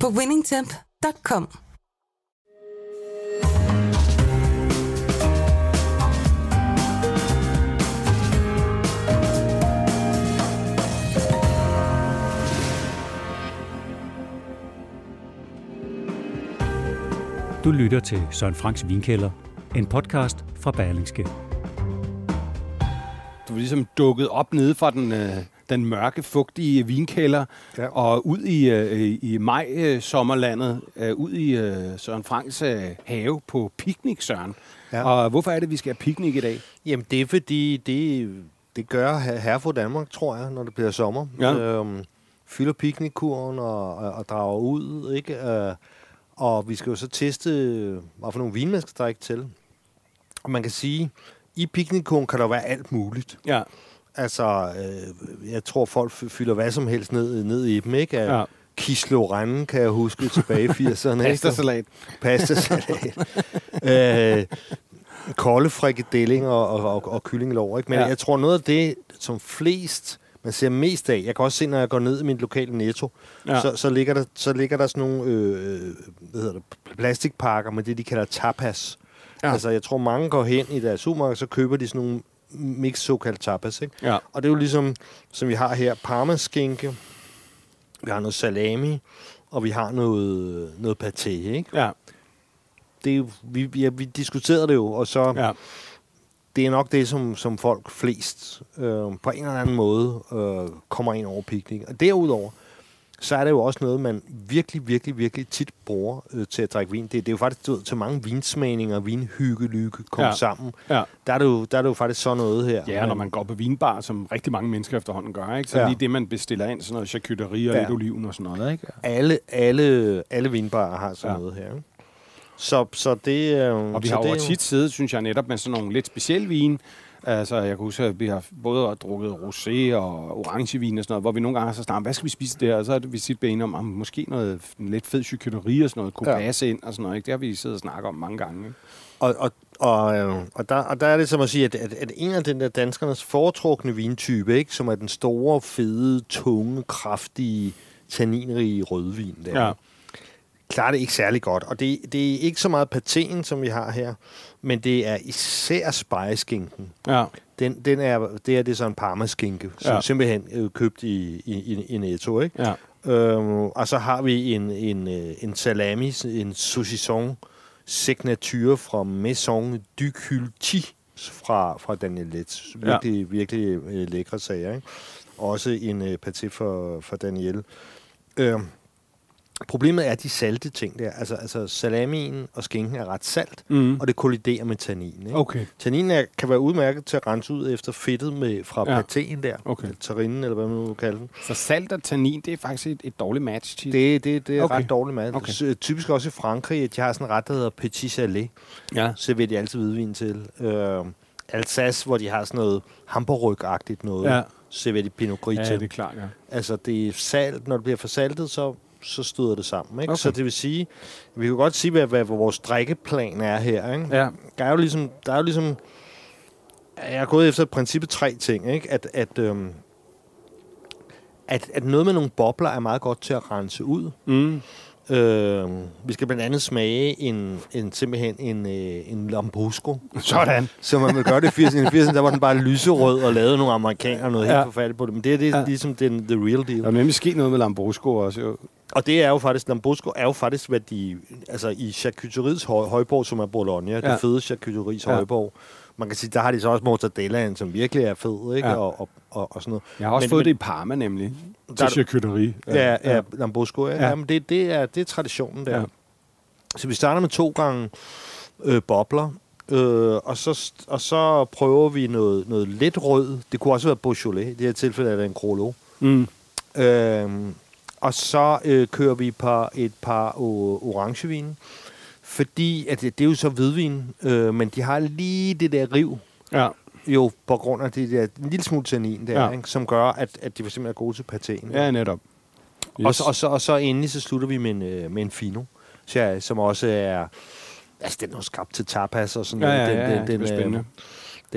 på winningtemp.com. Du lytter til Søren Franks Vinkælder, en podcast fra Berlingske. Du er ligesom dukket op nede fra den, øh, den mørke, fugtige vinkælder ja. og ud i, øh, i maj øh, sommerlandet, øh, ud i øh, Søren Franks øh, have på picnic, Søren. Ja. Og hvorfor er det, vi skal have picnic i dag? Jamen, det er fordi, det, det gør her for Danmark, tror jeg, når det bliver sommer. Ja. Øhm, fylder picnickurven og, og, og drager ud, ikke? Øh, og vi skal jo så teste, hvad for nogle vin, man skal drikke til. Og man kan sige, i picnickurven kan der være alt muligt. Ja. Altså, øh, jeg tror, folk fylder hvad som helst ned, ned i dem, ikke? Af Ja. Kislo Randen, kan jeg huske, tilbage i 80'erne. ikke? Pastasalat. Pastasalat. øh, kolde frikadelling og, og, og, og kyllingelår. Ikke? Men Ja. jeg tror, noget af det, som flest man ser mest af, jeg kan også se, når jeg går ned i min lokale netto, Ja. så, så, ligger der, så ligger der sådan nogle øh, hvad hedder det, plastikpakker med det, de kalder tapas. Ja. Altså, jeg tror, mange går hen i deres supermarked, så køber de sådan nogle mix såkaldt tapas. Ikke? Ja. Og det er jo ligesom, som vi har her, parmaskinke, vi har noget salami, og vi har noget, noget paté, ikke? Ja. Det er vi, ja, vi diskuterede det jo, og så Ja. det er nok det, som, som folk flest øh, på en eller anden måde øh, kommer ind over picnic. Og derudover, så er det jo også noget, man virkelig, virkelig, virkelig tit bruger øh, til at drikke vin. Det, det er jo faktisk du til mange vinsmagninger, vinhygge-lykke kommer Ja. sammen. Ja. Der er, det jo, der er det jo faktisk sådan noget her. Ja, når man går på vinbar, som rigtig mange mennesker efterhånden gør, ikke? så Ja. lige det, man bestiller ind, sådan noget charcuterie og Ja. lidt oliven og sådan noget. Ikke? Alle, alle, alle vinbarer har sådan Ja. noget her. ikke? Så, så det er Og vi så har jo- tit siddet, synes jeg netop, med sådan nogle lidt specielle vin. Altså, jeg kan huske, at vi har både drukket rosé og orangevin og sådan noget, hvor vi nogle gange har så snart, hvad skal vi spise der? Og så er det, vi sit benet om, om måske noget lidt fed charcuterie og sådan noget, kunne Ja. passe ind og sådan noget. Ikke? Det har vi siddet og snakket om mange gange. Ikke? Og, og, og, øh, og, der, og der er det som at sige, at, at, at en af den der danskernes foretrukne vintype, ikke, som er den store, fede, tunge, kraftige, tanninrige rødvin der, Ja. Klarer det ikke særlig godt. Og det, det er ikke så meget patéen, som vi har her, men det er især spejskinken. Ja. Den, den er, det er det sådan en parmaskinke, som Ja. simpelthen er købt i, i, i, i Netto, ikke? Ja. Øhm, og så har vi en, en, øh, en salami, en saucisson signature fra Maison du Culti fra, fra Daniel Letts. Virkelig, ja. virkelig øh, lækre sager. Ikke? Også en øh, paté for, for Daniel. Øhm, problemet er de salte ting der. Altså, altså salamien og skinken er ret salt, Mm. og det kolliderer med tannin. Ikke? Okay. Tannin er, kan være udmærket til at rense ud efter fedtet med, fra Ja. ja. patéen der. Okay. Terrinen, eller hvad man nu vil kalde den. Så salt og tannin, det er faktisk et, et dårligt match tit. Det, det, det er Okay. ret dårligt mad. Okay. Okay. Typisk også i Frankrig, at de har sådan en ret, der hedder Petit Chalet. Ja. Så vil de altid hvidvin til. Øh, Alsace, hvor de har sådan noget hamperryg-agtigt noget, Ja. ja. så vil de Pinot Gris Ja, til. det er klart, ja. Altså, det er salt. Når det bliver for saltet, så, så støder det sammen. Ikke? Okay. Så det vil sige, vi kan godt sige, hvad, hvad vores drikkeplan er her. Ikke? Ja. Der er jo ligesom, der er jo ligesom jeg er gået efter i princippet tre ting. Ikke? At, at, øhm, at, at noget med nogle bobler er meget godt til at rense ud. Mm. Øh, vi skal blandt andet smage en, en simpelthen en, øh, en Lambrusco. Sådan. Som man vil gøre det i 80'erne. I 80'erne der var den bare lyserød og lavede nogle amerikanere noget Ja. helt forfærdeligt på det. Men det, er- det er ja. ligesom den, the real deal. Der er nemlig sket noget med Lambrusco også. Jo. Og det er jo faktisk, Lambrusco er jo faktisk, hvad de, altså i charcuteriets høj, højborg, som er Bologna, ja. Ja. det fede charcuteriets Ja. højborg. Man kan sige, der har de så også mortadellaen, som virkelig er fed, ikke? Ja. Og, og, og, og sådan noget. Jeg har også Men- fået men- det i Parma nemlig. Der Til er du- charcuterie. Ja, ja, ja Lambrusco, ja. Ja. Jamen, det, det, er, det er traditionen der. Ja. Ja. Så vi starter med to gange øh, bobler, øh, og, så, og så prøver vi noget, noget lidt rød. Det kunne også være Beaujolais. I det her tilfælde er det en Grolo. Mm. Øh, Og så øh, kører vi på et par o- orangevin. Fordi at det, det er jo så hvidvin, øh, men de har lige det der riv, Ja. jo på grund af det der en lille smule tannin der, Ja. ikke, som gør, at, at de for simpelthen er gode til patéen. Ja, netop. Og, så, og, så, og så endelig så slutter vi med en, øh, med en fino, sherry, som også er... Altså, den er jo skabt til tapas og sådan Ja, noget. den, ja, ja, den, det bliver den, spændende. er,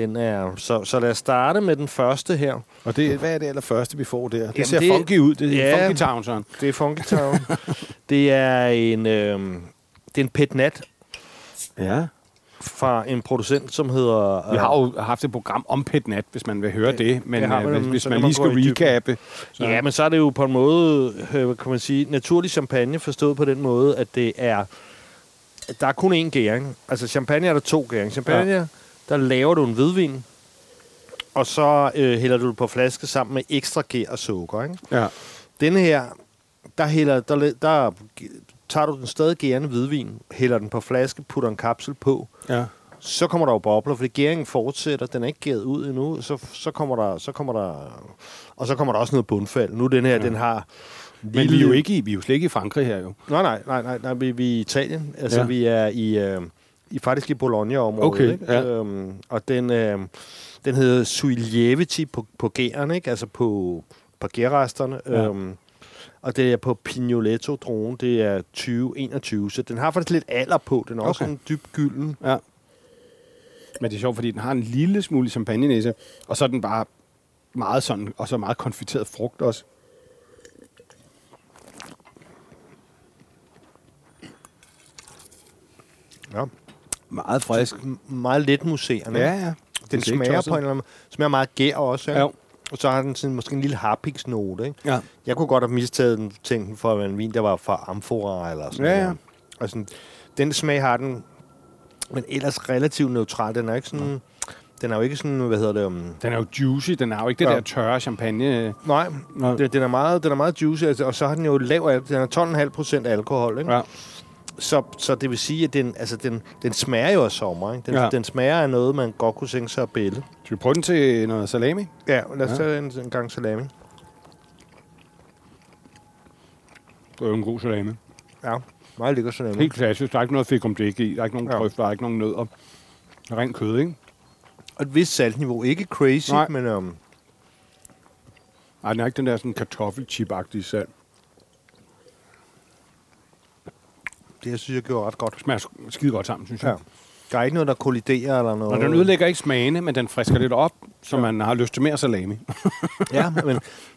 den er, så, så lad os starte med den første her. Og det, hvad er det allerførste, vi får der? Det Jamen, ser det- funky ud. Det er Ja. ja. funky town, sådan. Det er Funky Town. det er en... Øh, det er en pet nat Ja. fra en producent, som hedder... Vi har jo haft et program om Pet Nat, hvis man vil høre Det- det. Men har øh, vi, hvis, man man lige skal recappe... Så, Ja, men så er det jo på en måde, øh, kan man sige, naturlig champagne forstået på den måde, at det er, der er kun én gæring. Altså champagne er der to gæring. Champagne, ja. Der laver du en hvidvin, og så øh, hælder du det på flaske sammen med ekstra gær og sukker. Ikke? ja. Denne her, der, hælder, der, der tager du den stadig gærende hvidvin, hælder den på flaske, putter en kapsel på, ja. så kommer der jo bobler, fordi gæringen fortsætter, den er ikke gæret ud endnu, så, så kommer der, så kommer der, og så kommer der også noget bundfald. Nu den her, ja. den har... Men vi er, jo ikke i, vi er jo slet ikke i Frankrig her, jo. Nej, nej, nej, nej, nej vi, vi er i Italien. Altså. Ja. vi er i, øh, i faktisk i Bologna-området. Okay, ikke? ja. Øhm, og den, øh, den hedder Sui Lieviti på, på gæren, ikke? Altså på, på gærresterne. Ja. Øhm, og det er på Pignoletto drogen, det er 2021, så den har faktisk lidt alder på. Den er også Okay. en dyb gylden. Ja. Men det er sjovt, fordi den har en lille smule champagne og så er den bare meget sådan, og så meget konfiteret frugt også. Ja. Meget frisk. Meget let muserende. Ja, ja. Den er smager på en eller anden smager meget gær også. Ikke? Ja. Og så har den sådan, måske en lille harpiksnote. Ikke? Ja. Jeg kunne godt have mistaget den, tænkt den for at være en vin, der var fra Amphora eller sådan Ja, ja. noget. Og sådan, den smag har den, men ellers relativt neutral. Den er ikke sådan... Den er jo ikke sådan, hvad hedder det... Um, Den er jo juicy, den er jo ikke det Ja. der tørre champagne. nej, Nej. den, den, er meget, den er meget juicy, altså, og så har den jo lav, den er 12,5 procent alkohol, ikke? Ja. Så, så det vil sige, at den, altså, den, den smager jo af sommer, ikke? Den, Ja. den smager af noget, man godt kunne tænke sig at bælge. Skal vi prøve den til noget salami? Ja, lad os Ja. tage en, en gang salami. Det er jo en god salami. Ja, meget lækker salami. Helt klassisk. Der er ikke noget fik om det ikke i. Der er ikke nogen Ja. ja. der er ikke nogen nødder. Der er rent kød, ikke? Og et vist saltniveau. Ikke crazy, Nej. men um, Nej, den er ikke den der sådan kartoffelchip-agtige salt. Det, jeg synes jeg gjorde ret godt. Det smager sk- skide godt sammen, synes jeg. Ja. Der er ikke noget, der kolliderer eller noget. Og den ødelægger ikke smagene, men den frisker lidt op, så Ja. man har lyst til mere salami. Ja, men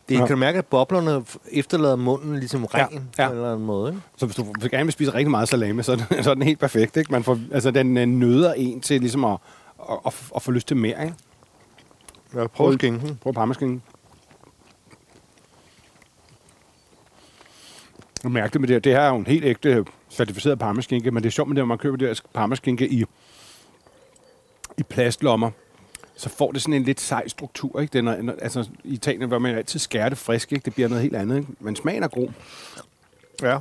det Ja. kan du mærke, at boblerne efterlader munden ligesom ren Ja, på ja. en eller anden måde. Ikke? Så hvis du gerne vil spise rigtig meget salami, så er den, så er den helt perfekt. Ikke? Man får, altså, den øh, nøder en til ligesom at, at, at, at få lyst til mere. Ikke? Jeg prøver skinken. Prøv parmaskinken. Du mærker med det her. Det her er jo en helt ægte certificeret parmaskinke, men det er sjovt med det, når man køber det her parmaskinke i, i plastlommer, så får det sådan en lidt sej struktur. Ikke? Den er, altså, I Italien hvor man altid skærer det frisk, ikke? det bliver noget helt andet. Ikke? Men smagen er god. Ja.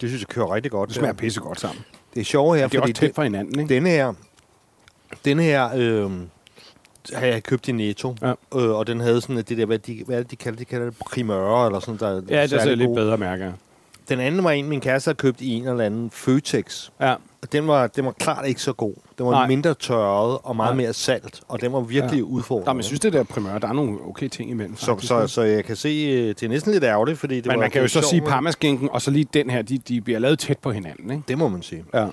Det synes jeg kører rigtig godt. Det smager pissegodt sammen. Det er sjovt her, Det er fordi også tæt for hinanden. Ikke? denne her, denne her øh, har jeg købt i Netto, Ja. øh, og den havde sådan, det der, hvad, de, hvad er det, de kalder, de kalder det primør, eller sådan, der er Ja, det særlig lidt bedre, mærker. Den anden var en, min kæreste havde købt i en eller anden Føtex. Ja. Og den var, den var klart ikke så god. Den var Nej. Nej. mindre tørret og meget Nej. mere salt, og den var virkelig Ja. ja. udfordrende. Nå, men jeg synes, det der primør, der er nogle okay ting imellem. så, faktisk. så, så jeg kan se, øh, det er næsten lidt ærgerligt, fordi det Men var man kan jo det så sige, parmaskinken og så lige den her, de, de bliver lavet tæt på hinanden. Ikke? Det må man sige. Ja.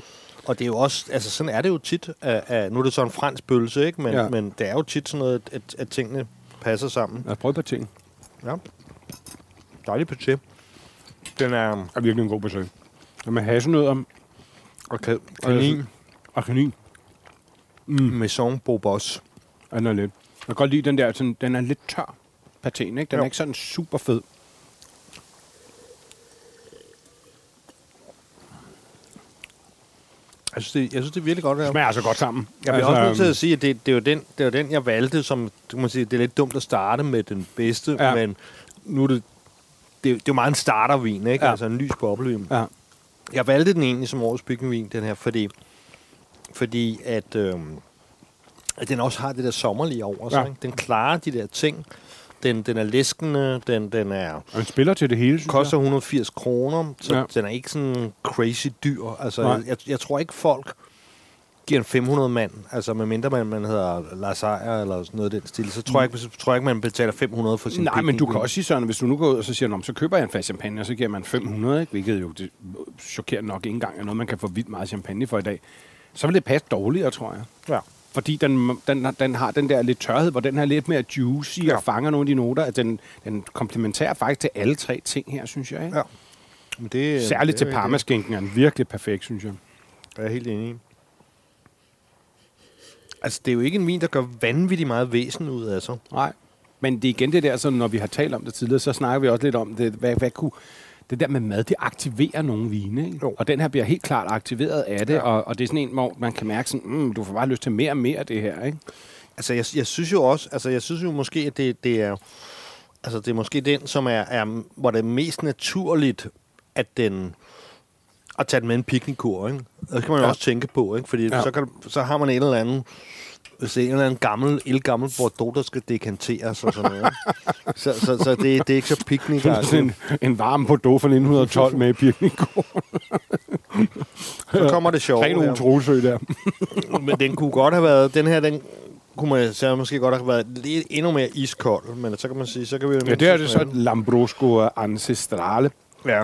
Og det er jo også, altså sådan er det jo tit, at, at nu er det så en fransk pølse, ikke? Men, Ja. ja. men det er jo tit sådan noget, at, at tingene passer sammen. Lad os prøve et par ting. Ja. Dejlig paté. Den er er virkelig en god besøg. Og med hasselnødder og ka- kanin og kanin. mm. Maison Bobos. er den er lidt. Jeg kan godt lide den der, sådan, den er lidt tør patéen, ikke? Den Jo. er ikke sådan super fed. Jeg synes, det, jeg synes, det er virkelig godt. Det smager altså godt sammen. Jeg bliver også nødt til øhm, at sige, at det, det, er jo den, det er jo den, jeg valgte, som du kan man sige, det er lidt dumt at starte med den bedste, Ja. men nu er det, det, er- det er jo meget en startervin, ikke? Ja. Altså en lys boblevin. Ja. Jeg valgte den egentlig som årets bygningsvin, den her, fordi, fordi at, øhm, at den også har det der sommerlige over sig. Ja. Ja. Ikke? Den klarer de der ting, den, den er læskende, den, den er Og en spiller til det hele, synes koster jeg. 180 kroner, så Ja. den er ikke sådan crazy dyr. Altså, Nej. jeg, jeg tror ikke folk giver en 500 mand, altså medmindre man, man hedder Lars Ejer eller sådan noget i den stil, så tror, jeg, ikke, tror jeg ikke, man betaler 500 for sin Nej, men du kan også sige sådan, at hvis du nu går ud og så siger, "Nå, så køber jeg en flaske champagne, og så giver man 500, ikke? hvilket jo det, chokerer nok ikke engang er noget, man kan få vildt meget champagne for i dag. Så vil det passe dårligere, tror jeg. Ja. Fordi den, den, den har den der lidt tørhed, hvor den er lidt mere juicy ja. Og fanger nogle af de noter. At den, den komplementerer faktisk til alle tre ting her, synes jeg. Ikke? Ja. Men det, Særligt det, til parmaskænken er den virkelig perfekt, synes jeg. Jeg er helt enig i. Altså, det er jo ikke en vin, der gør vanvittigt meget væsen ud af sig. Nej. Men det er igen det der, så når vi har talt om det tidligere, så snakker vi også lidt om det, hvad, hvad kunne, det der med mad, det aktiverer nogle vine. Ikke? Jo. Og den her bliver helt klart aktiveret af det, ja. Og, og det er sådan en, hvor man kan mærke sådan, mm, du får bare lyst til mere og mere af det her. Ikke? Altså, jeg, jeg synes jo også, altså, jeg synes jo måske, at det, det er, altså, det er måske den, som er, er, hvor det er mest naturligt, at den, at tage den med en piknikkur, ikke? Og Det kan man jo Ja. også tænke på, ikke? Fordi ja. så, kan, så har man en eller anden, hvis det er en eller anden gammel, elgammel Bordeaux, der skal dekanteres og sådan noget. så, så, så det, det er ikke så piknik. Sådan en, en varm Bordeaux fra 1912 med i Birkenko. Så kommer det sjovt. Ren utrosø der. Men den kunne godt have været, den her, den kunne man så måske godt have været lidt endnu mere iskold, men så kan man sige, så kan vi jo Ja, det er det så Lambrusco Ancestrale. Ja.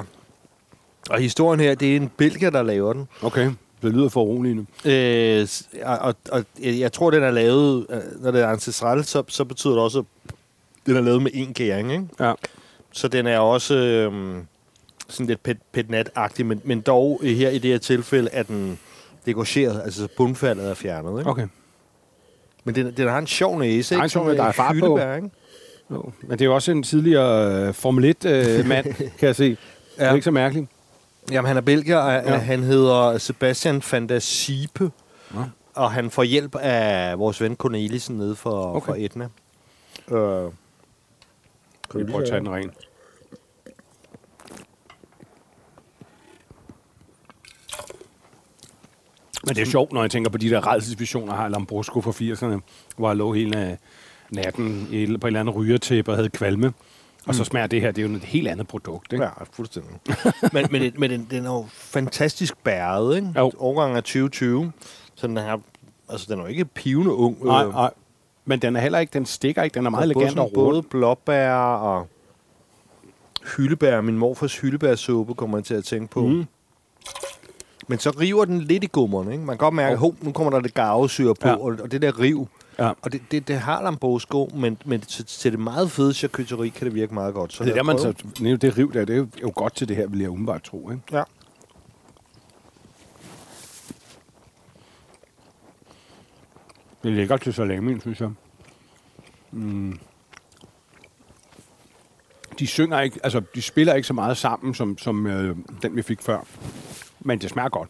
Og historien her, det er en belgier, der laver den. Okay, det lyder for roligende. Øh, og, og, jeg tror, den er lavet, øh, når det er ancestral, så, så betyder det også, at den er lavet med én gæring, ikke? Ja. Så den er også øh, sådan lidt pet, petnat-agtig, men, men dog øh, her i det her tilfælde er den degorgeret, altså så bundfaldet er fjernet, ikke? Okay. Men den, den har en sjov næse, ikke? en sjov- Sådan, der er øh, fart på. ikke? Jo. Men det er jo også en tidligere øh, Formel 1-mand, kan jeg se. Ja. Det er ikke så mærkeligt. Jamen, han er belgier, og Ja. han hedder Sebastian van der Siepe. Ja. Og han får hjælp af vores ven Cornelissen nede for, Okay. for Etna. Øh, Vi prøver at tage den ren. Men det er sjovt, når jeg tænker på de der redselsvisioner, har Lambrusco fra 80'erne, hvor jeg lå hele natten på et eller andet rygertæppe og havde kvalme. Og så smager det her, det er jo et helt andet produkt, ikke? Ja, fuldstændig. men men, det, men den, den er jo fantastisk bæret, ikke? Jo. Årgangen er 2020. Så den er, altså, den er jo ikke pivende ung. Nej, Øh, nej. Men den er heller ikke, den stikker ikke, den er meget elegant både, og både blåbær og hyldebær. Min morfars hyldebærsuppe kommer jeg til at tænke på. Mm. Men så river den lidt i gummerne, ikke? Man kan godt mærke, at Jo. nu kommer der lidt garvesyre på, ja. og, og det der riv. Ja. Og det, det, det har Lambrusco, men, men til, til det meget fede charcuterie kan det virke meget godt. Så Det, er der, man så, det riv der, det er jo, godt til det her, vil jeg umiddelbart tro. Ikke? Ja. Det er lækkert til salami, synes jeg. Mm. De synger ikke, altså de spiller ikke så meget sammen, som, som øh, den vi fik før. Men det smager godt.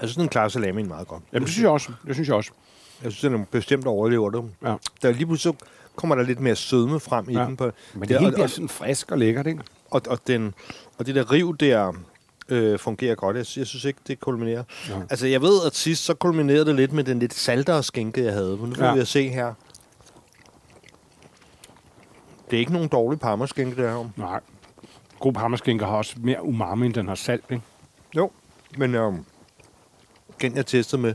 Jeg synes, den klarer salamien meget godt. Jamen det synes jeg også. Det synes jeg også. Jeg synes, den er bestemt overlever det. Ja. Der lige pludselig så kommer der lidt mere sødme frem i Ja. den. På, Men det og, hele bliver og, sådan frisk og lækkert, ikke? og, og, den, og det der riv der øh, fungerer godt. Jeg, jeg synes ikke, det kulminerer. Ja. Altså, jeg ved, at sidst så kulminerede det lidt med den lidt saltere skænke, jeg havde. Men nu får Ja. vi se her. Det er ikke nogen dårlig parmaskænke, det her. Nej. God parmaskinker har også mere umami, end den har salt, ikke? Jo, men øhm, den jeg testede med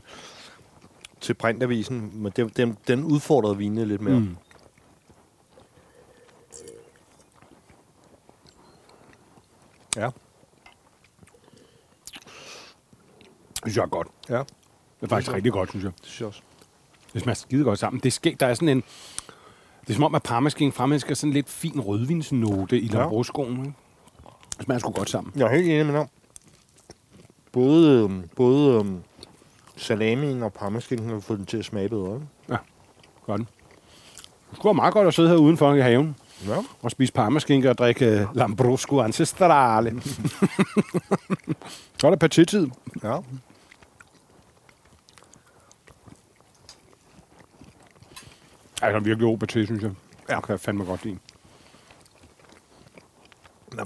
til printavisen, men den, den, den udfordrede vinene lidt mere. Mm. Ja. Det synes jeg er godt. Ja, Det er faktisk rigtig godt, synes jeg. det synes jeg også. Det smager skide godt sammen. Det er skægt. Der er sådan en... Det er som om, at parmaskin fremmensker sådan lidt fin rødvinsnote i Ja. Lambruscoen. Ikke? Det smager sgu godt sammen. Jeg er helt enig med dig. Både, øhm, både øhm, salamien og parmaskinken har fået den til at smage bedre. Ikke? Godt. Det skulle være meget godt at sidde her udenfor i haven Ja. og spise parmaskinke og drikke øh, Lambrusco Ancestrale. Så er der partitid. ja. Altså virkelig god parti, synes jeg. Ja. Det kan jeg fandme godt lide.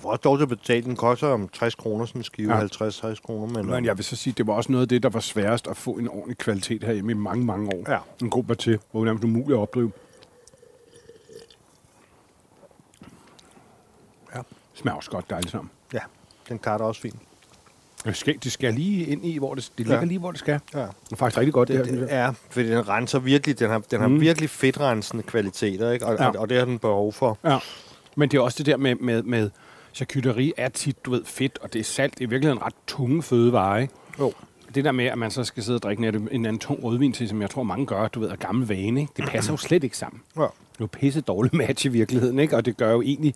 Får også lov til at betale. Den koster om 60 kroner, sådan en skive. Ja. Ja. 50-60 kroner. Men, Men jeg vil så sige, det var også noget af det, der var sværest at få en ordentlig kvalitet herhjemme i mange, mange år. Ja. En god parti, hvor det nærmest umuligt at opdrive. Smager også godt dejligt sammen. Ja, den klarer også fint. Det, skal, det skal lige ind i, hvor det, det ligger Ja. lige, hvor det skal. Ja. Det er faktisk rigtig godt, det, Det, her. det, ja, fordi den renser virkelig, den har, den har Mm. virkelig fedtrensende kvaliteter, ikke? Og, Ja. ja. og, og det har den behov for. Ja. Men det er også det der med, med, med charcuterie er tit, du ved, fedt, og det er salt. Det er virkelig en ret tunge fødevare, ikke? Jo. Det der med, at man så skal sidde og drikke en, en anden tung rødvin til, som jeg tror mange gør, du ved, af gammel vane, ikke? det passer jo slet ikke sammen. Ja. Det er jo pisse dårlig match i virkeligheden, ikke? og det gør jo egentlig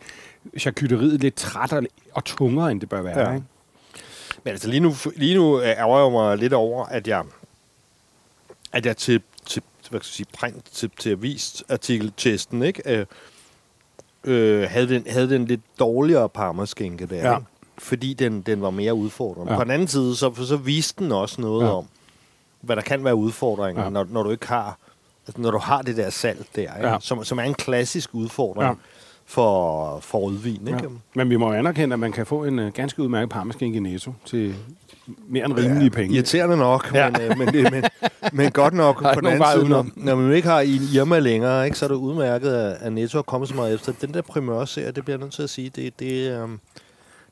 charcuteriet lidt trættere og tungere, end det bør være. Ja. Ikke? Men altså lige nu, lige nu øh, ærger jeg mig lidt over, at jeg, at jeg til, til hvad skal jeg sige, print, til, til avisartikeltesten, ikke? Øh, havde, den, havde den lidt dårligere parmaskænke der, Ja. ikke? fordi den, den var mere udfordrende. Ja. På den anden side, så, så viste den også noget Ja. om, hvad der kan være udfordringer, Ja. når, når du ikke har altså, når du har det der salt der, ikke? Ja. Som, som er en klassisk udfordring Ja. Ja. for, for rødvin. Ikke? Ja. Men vi må jo anerkende, at man kan få en uh, ganske udmærket parmesan i Netto til mere end rimelige penge. Irriterende nok, Ja. ja. men, øh, men, det- men, men godt nok på den anden side, når, når man ikke har Irma længere, ikke, så er det udmærket, at, Netto er kommet så meget efter. Den der primørserie, det bliver jeg nødt til at sige, det, det, øhm,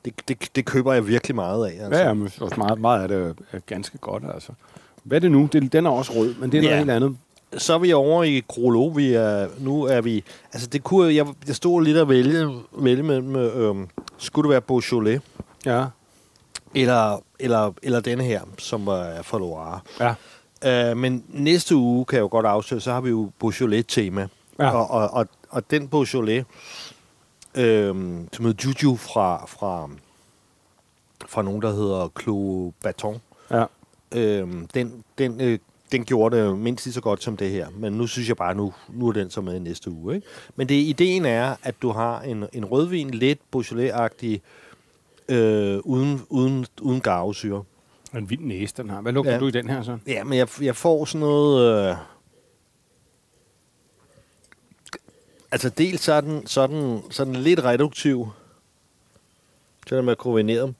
det, det, det køber jeg virkelig meget af. Altså. Ja, ja, men også meget, meget af det er ganske godt, altså. Hvad er det nu? Det, den er også rød, men det er noget Ja. helt andet. Så er vi over i Krolo. Vi er, nu er vi... Altså, det kunne, jeg, jeg stod lidt at vælge, vælge mellem... Øhm, skulle det være Beaujolais? Ja. Eller, eller, eller denne her, som er fra Loire. Ja. Uh, men næste uge, kan jeg jo godt afsløre, så har vi jo Beaujolais-tema. Ja. Og, og, og, og den Beaujolais, øhm, som hedder Juju fra, fra, fra nogen, der hedder Clos Baton, Ja. øhm, den, den, øh, den gjorde det mindst lige så godt som det her. Men nu synes jeg bare, nu, nu er den så med i næste uge. Ikke? Men det, ideen er, at du har en, en rødvin, let Beaujolais-agtig, øh, uden, uden, uden garvesyre. En vild næse, den har. Hvad lugter Ja. du i den her så? Ja, men jeg, jeg får sådan noget... Øh, altså dels så er den, så er den, så er den lidt reduktiv. Det der med kombineret.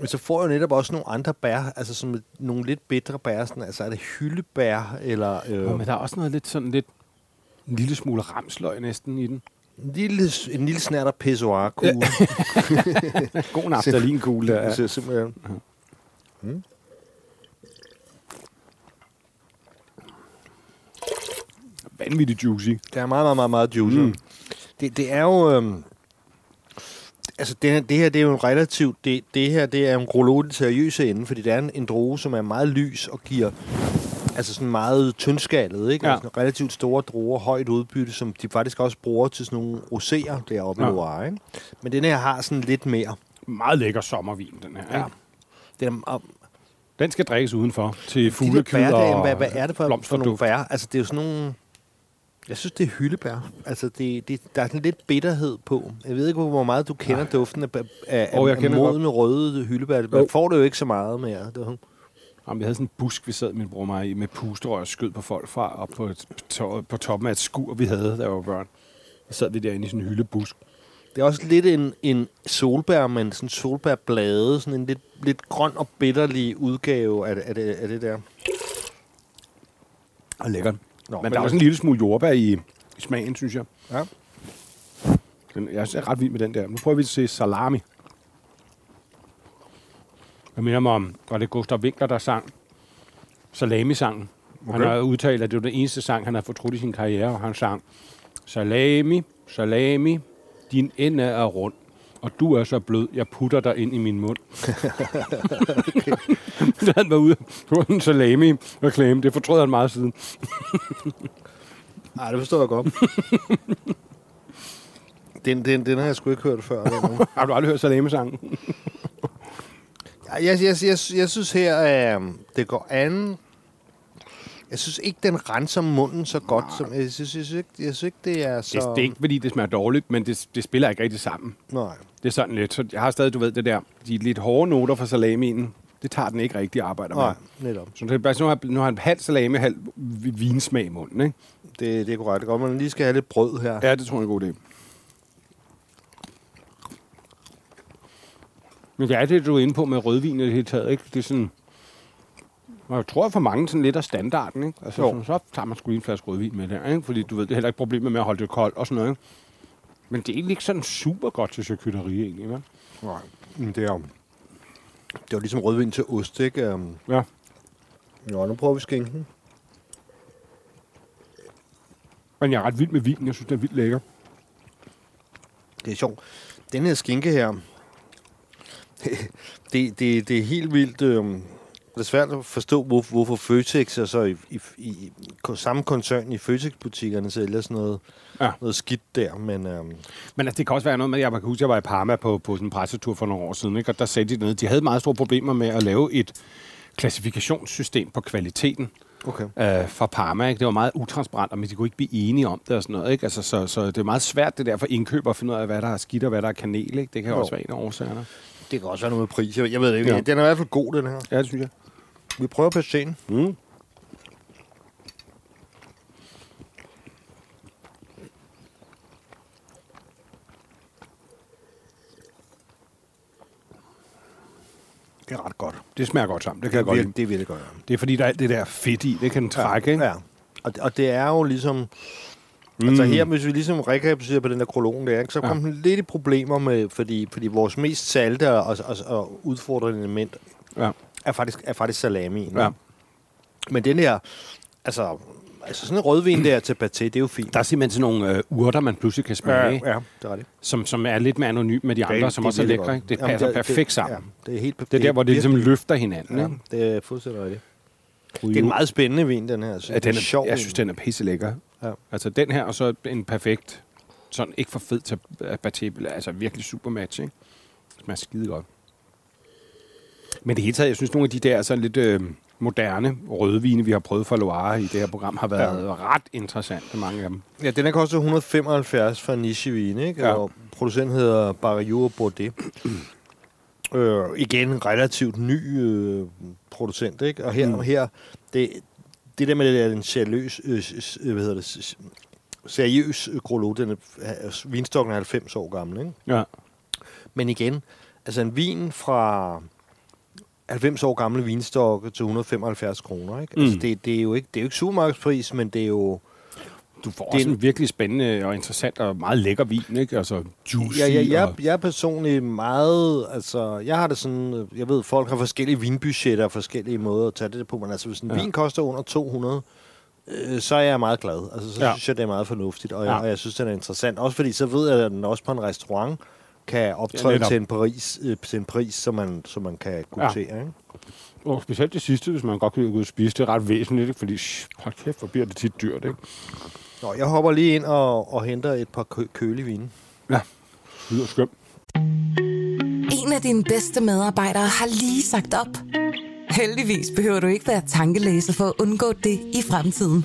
Men så får jeg jo netop også nogle andre bær, altså som nogle lidt bedre bær. Sådan, altså er det hyldebær, eller øh, Øh. Men der er også noget lidt sådan lidt en lille smule ramsløg næsten i den. en, lille, en lille snært pissoir kugle. God naftalinkugle der. Ja. Ja. Så simpelthen. Vanvittigt juicy. Det er meget, meget, meget, meget juicy. Mm. Mm. Det, det er jo... Øhm, altså, det, her- det her, det er jo en relativt... Det, det her, det er en grolo det seriøse ende, fordi det er en, en droge, som er meget lys og giver... Altså sådan meget tyndskallet, ikke? Ja. Altså relativt store druer, højt udbytte, som de faktisk også bruger til sådan nogle roséer deroppe Ja. i Loire, ikke? Men den her har sådan lidt mere. Meget lækker sommervin, den her. Ja. Den og Den skal drikkes udenfor til bærdagen, og hvad, hvad er det for, for nogle bær? Altså, det er jo sådan nogle... Jeg synes, det er hyldebær. Altså, det, det, der er sådan lidt bitterhed på. Jeg ved ikke, hvor meget du kender Nej. duften af, af, Åh, jeg af modne røde hyldebær. Man Jo. får det jo ikke så meget mere. Det Jamen, vi havde sådan en busk, vi sad min bror og mig i, med pusterør og skød på folk fra, op på, to, på toppen af et skur, vi havde, jeg var børn. Så sad vi derinde i sådan en hyldebusk. det er også lidt en, en solbær, men sådan solbærblade. Sådan en lidt, lidt grøn og bitterlig udgave af, det- af, det, af det der. Og lækkert. Nå, Men der er også en lille smule jordbær i, i smagen, synes jeg. Ja. Den, jeg er ret vild med den der. Nu prøver vi at se salami. Jeg minder mig om, var det Gustav Winkler, der sang salami-sangen. Okay. Han har udtalt, at det var den eneste sang, han har fortrudt i sin karriere, og han sang Salami, salami, din ende er rund, og du er så blød, jeg putter dig ind i min mund. Så han var ude på en salami-reklame. Det fortrød han meget siden. Nej, det forstår jeg godt. den, den, den har jeg sgu ikke hørt før. Har du aldrig hørt salami-sangen? Jeg, jeg, jeg, jeg synes her, at det går an. Jeg synes ikke, den renser munden så godt. Som, jeg, synes, jeg, synes ikke, jeg synes ikke, det er så... Det, det er ikke, fordi det smager dårligt, men det, det spiller ikke rigtig sammen. Nej. Det er sådan lidt. Så jeg har stadig, du ved, det der, de lidt hårde noter fra salamien, det tager den ikke rigtig arbejder Nej, med. netop. Så det bare, nu har, nu har han halv salami, halv vi- vinsmag i munden, ikke? Det, det er korrekt. Det godt, man lige skal have lidt brød her. Ja, det tror jeg er en god idé. Men det er det, du er inde på med rødvin i det hele taget, ikke? Det er sådan... Og jeg tror for mange sådan lidt af standarden, ikke? Altså, Jo. sådan, så tager man sgu lige en flaske rødvin med der, ikke? Fordi du ved, det er heller ikke problemet med at holde det koldt og sådan noget, ikke? Men det er egentlig ikke sådan super godt til charcuterie, egentlig, vel? Nej, men det er jo... Det var ligesom rødvin til ost, ikke? Um, Ja. Nå, nu prøver vi skænken. Men jeg er ret vild med vinen. Jeg synes, den er vildt lækker. Det er sjovt. Den her skinke her, det, det, det er helt vildt... Øhm, det er svært at forstå, hvor, hvorfor Føtex er så i, i, i, i samme koncern i Føtex-butikkerne sælger sådan noget, Ja. noget skidt der, men øhm, Men altså, det kan også være noget med, jeg kan huske, jeg var i Parma på, på sådan en pressetur for nogle år siden, ikke? og der sagde de noget. De havde meget store problemer med at lave et klassifikationssystem på kvaliteten okay. øh, for Parma. Ikke? Det var meget utransparent, og de kunne ikke blive enige om det og sådan noget. Ikke? Altså, så, så det er meget svært det der for indkøber at finde ud af, hvad der er skidt og hvad der er kanel. Ikke? Det kan jo også være en af årsagerne. Det kan også være noget med pris. Jeg, ved det ikke. Ja. Den er i hvert fald god, den her. Ja, det synes jeg. Vi prøver på scenen. Mm. Det er ret godt. Det smager godt sammen. Det kan jeg godt lide. Det er virkelig godt. Ja. Det er fordi, der er alt det der fedt i. Det kan den trække, ikke? Ja. Og, og det er jo ligesom... Mm. Altså her, hvis vi ligesom rekapitulerer på den der krologen der, ikke, så Ja. kom den lidt i problemer med, fordi, fordi vores mest salte og, og, og udfordrende element Ja. Er faktisk, er faktisk salamien. Ja. Men den her, altså, altså sådan en rødvin der til paté, det er jo fint. Der er simpelthen sådan nogle øh, urter, man pludselig kan smage, ja. ja, det er det. som, som er lidt mere anonym med de andre, som også er lækre. Ikke? Det passer perfekt sammen. Ja, det er helt Det er der, hvor det ligesom løfter hinanden. Ja, Ikke? det er fuldstændig rigtigt. Det er en meget spændende vin, den her. Synes, Ja, den er, sjov jeg synes, den er pisse lækker. Ja. Altså den her, og så en perfekt, sådan ikke for fed til paté, altså virkelig super match, ikke? Det smager skide godt. Men det hele taget, jeg synes, nogle af de der sådan lidt øh, moderne rødvine, vi har prøvet fra Loire i det her program, har været ja. ret interessante, mange af dem. Ja, den er kostet 175 for nichevin, ikke? Ja. Og producenten hedder Barrio Bordet. øh, igen, relativt ny øh, producent, ikke? Og her, Mm. her det, det der med det der, en seriøs, øh, øh, hvad hedder det, seriøs øh, grolo, den er, er, vinstokken er 90 år gammel, ikke? Ja. Men igen, altså en vin fra 90 år gamle vinstokke til 175 kroner, ikke? Mm. Altså Mm. det, det, er jo ikke, det er jo ikke supermarkedspris, men det er jo... Du får Det også en- en virkelig spændende og interessant og meget lækker vin, ikke? Altså juicy Ja, ja, jeg, og... jeg er personligt meget, altså, jeg har det sådan, jeg ved, folk har forskellige vinbudgetter og forskellige måder at tage det på, men altså, hvis en Ja. vin koster under 200, øh, så er jeg meget glad. Altså, så Ja. synes jeg, det er meget fornuftigt, og, Ja. jeg, og jeg synes, den er interessant. Også fordi, så ved jeg, at den også på en restaurant kan optræde netop. til en, pris, øh, til en pris, som man, som man kan gustere, ja. ikke? Og specielt det sidste, hvis man godt kan gå ud og spise, det er ret væsentligt, ikke? fordi shh, hold kæft, hvor bliver det tit dyrt, ikke? Nå, jeg hopper lige ind og, og henter et par kø- kølige vine. Ja, lyder skønt. En af dine bedste medarbejdere har lige sagt op. Heldigvis behøver du ikke være tankelæser for at undgå det i fremtiden.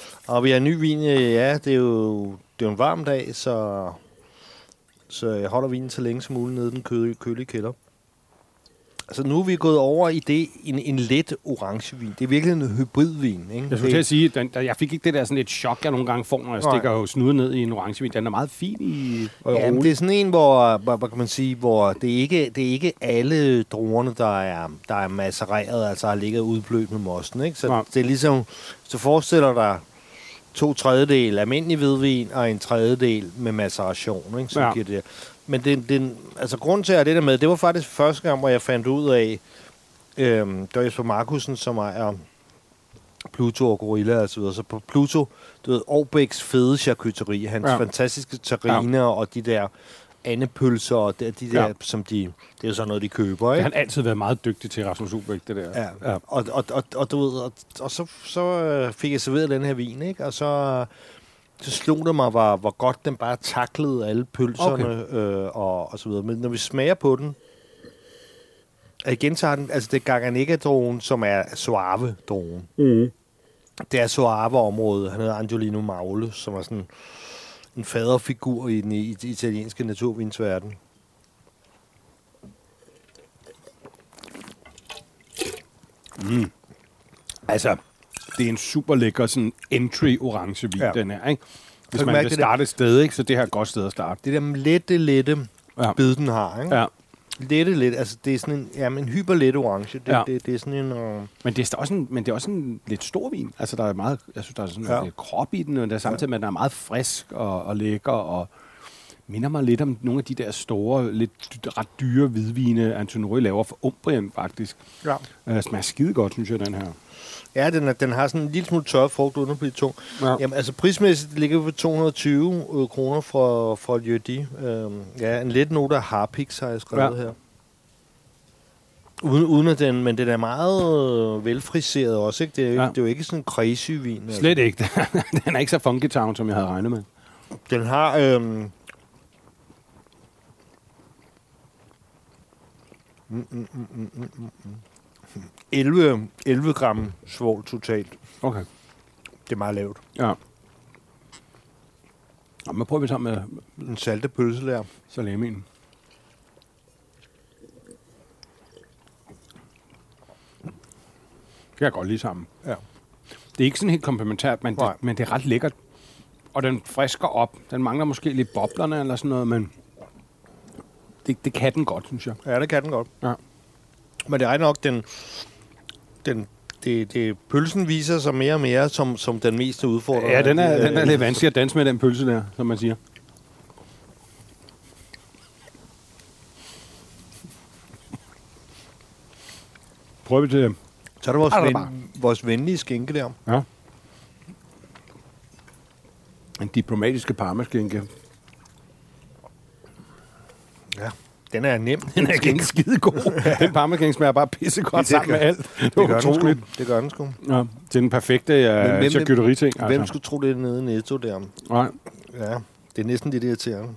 Og vi har ny vin. øh, Ja, det er jo, det er jo en varm dag, så, så jeg holder vinen så længe som muligt nede i den kølige, kølige kælder. Altså nu er vi gået over i det, en, en let orangevin. Det er virkelig en hybridvin, ikke? Jeg skulle til at sige, den, der- jeg fik ikke det der sådan et chok, jeg nogle gange får, når jeg Nej. stikker snuden ned i en orangevin. Den er meget fin i og Ja, det er sådan en, hvor, hvor, hvor kan man sige, hvor det er ikke det er ikke alle druerne, der er, der er massereret, altså har ligget udblødt med mosten. Ikke? Så Nej. det er ligesom, du forestiller dig to tredjedel almindelig hvidvin og en tredjedel med maceration, ikke? Så Ja. giver det. Men den, den, altså grunden til at det der med, det var faktisk første gang, hvor jeg fandt ud af, øhm, det var Jesper Markusen, som er Pluto og Gorilla og så videre. Så på Pluto, du ved, Aarbæks fede charcuterie, hans ja. fantastiske terriner ja. og de der andepølser og de, de der, Ja. som de, det er jo sådan noget, de køber, Det ikke? har han altid været meget dygtig til, Rasmus Ubæk, det der. Ja, ja. Og, og, og, og, du ved, og, og så, så øh, fik jeg serveret den her vin, ikke? Og så, så slog det mig, hvor, hvor godt den bare taklede alle pølserne okay. øh, og, og så videre. Men når vi smager på den, og igen har den, altså det er Garganega-drogen, som er Suave-drogen. Mm. Det er Suave-området. Han hedder Angelino Maule, som er sådan en faderfigur i den italienske naturvinsverden. Altså, det er en super lækker sådan entry orange vin, Ja. den her, ikke? Hvis man vil starte et sted, ikke? Så det her er et godt sted at starte. Det der lette, lette ja. bid, den har, ikke? Ja. Lette, lette, altså det er sådan en, ja, en hyperlet orange. Det, Ja. det, det, er sådan en... Uh, Men det er også en, men det er også en lidt stor vin. Altså, der er meget, jeg synes, der er sådan Ja. lidt krop i den, og der er samtidig med, at den er meget frisk og, og lækker, og minder mig lidt om nogle af de der store, lidt ret dyre hvidvine, Antonori laver for Umbrien, faktisk. ja. Uh, smager skide godt, synes jeg, den her. Ja, den, er, den har sådan en lille smule tør frugt uden at blive tung. Ja. Jamen, altså prismæssigt ligger vi på 220 øh, kroner fra, fra Lieu øhm, Ja, en let note af Harpix har jeg skrevet ja. Her. Uden, uden at den, men den er meget øh, velfriseret også, ikke? Det er, ja. Ja. det er jo ikke sådan en crazy vin. altså. Slet ikke. den er ikke så funky town, som jeg havde regnet med. Den har... Øhm, Mm, mm, mm, mm, mm, mm, mm. 11, 11 gram svovl totalt. Okay. Det er meget lavt. Ja. Og man prøver vi sammen med En salte pølselær. salamien. Det kan jeg godt lide sammen. Ja. Det er ikke sådan helt komplementært, men Nej. det, men det er ret lækkert. Og den frisker op. Den mangler måske lidt boblerne eller sådan noget, men det, det kan den godt, synes jeg. Ja, det kan den godt. Ja. Men det er nok, den, den, det, det, pølsen viser sig mere og mere som, som den mest udfordrende. Ja, den er, Øh, den er lidt vanskelig at danse med, den pølse der, som man siger. Prøv vi til Så er der vores, ven, vores venlige skinke der. Ja. En diplomatiske parmaskinke. Ja. Den er nem. Den er ikke skide god. Den parmaskinke smager bare pissegodt Det sammen med alt. Det Det gør den sgu. utroligt. Det gør den sgu. Ja, det er den perfekte uh, hvem- charcuterie-ting. Altså. Hvem skulle tro, det er nede i Netto der? Nej. Ja, det er næsten lidt irriterende.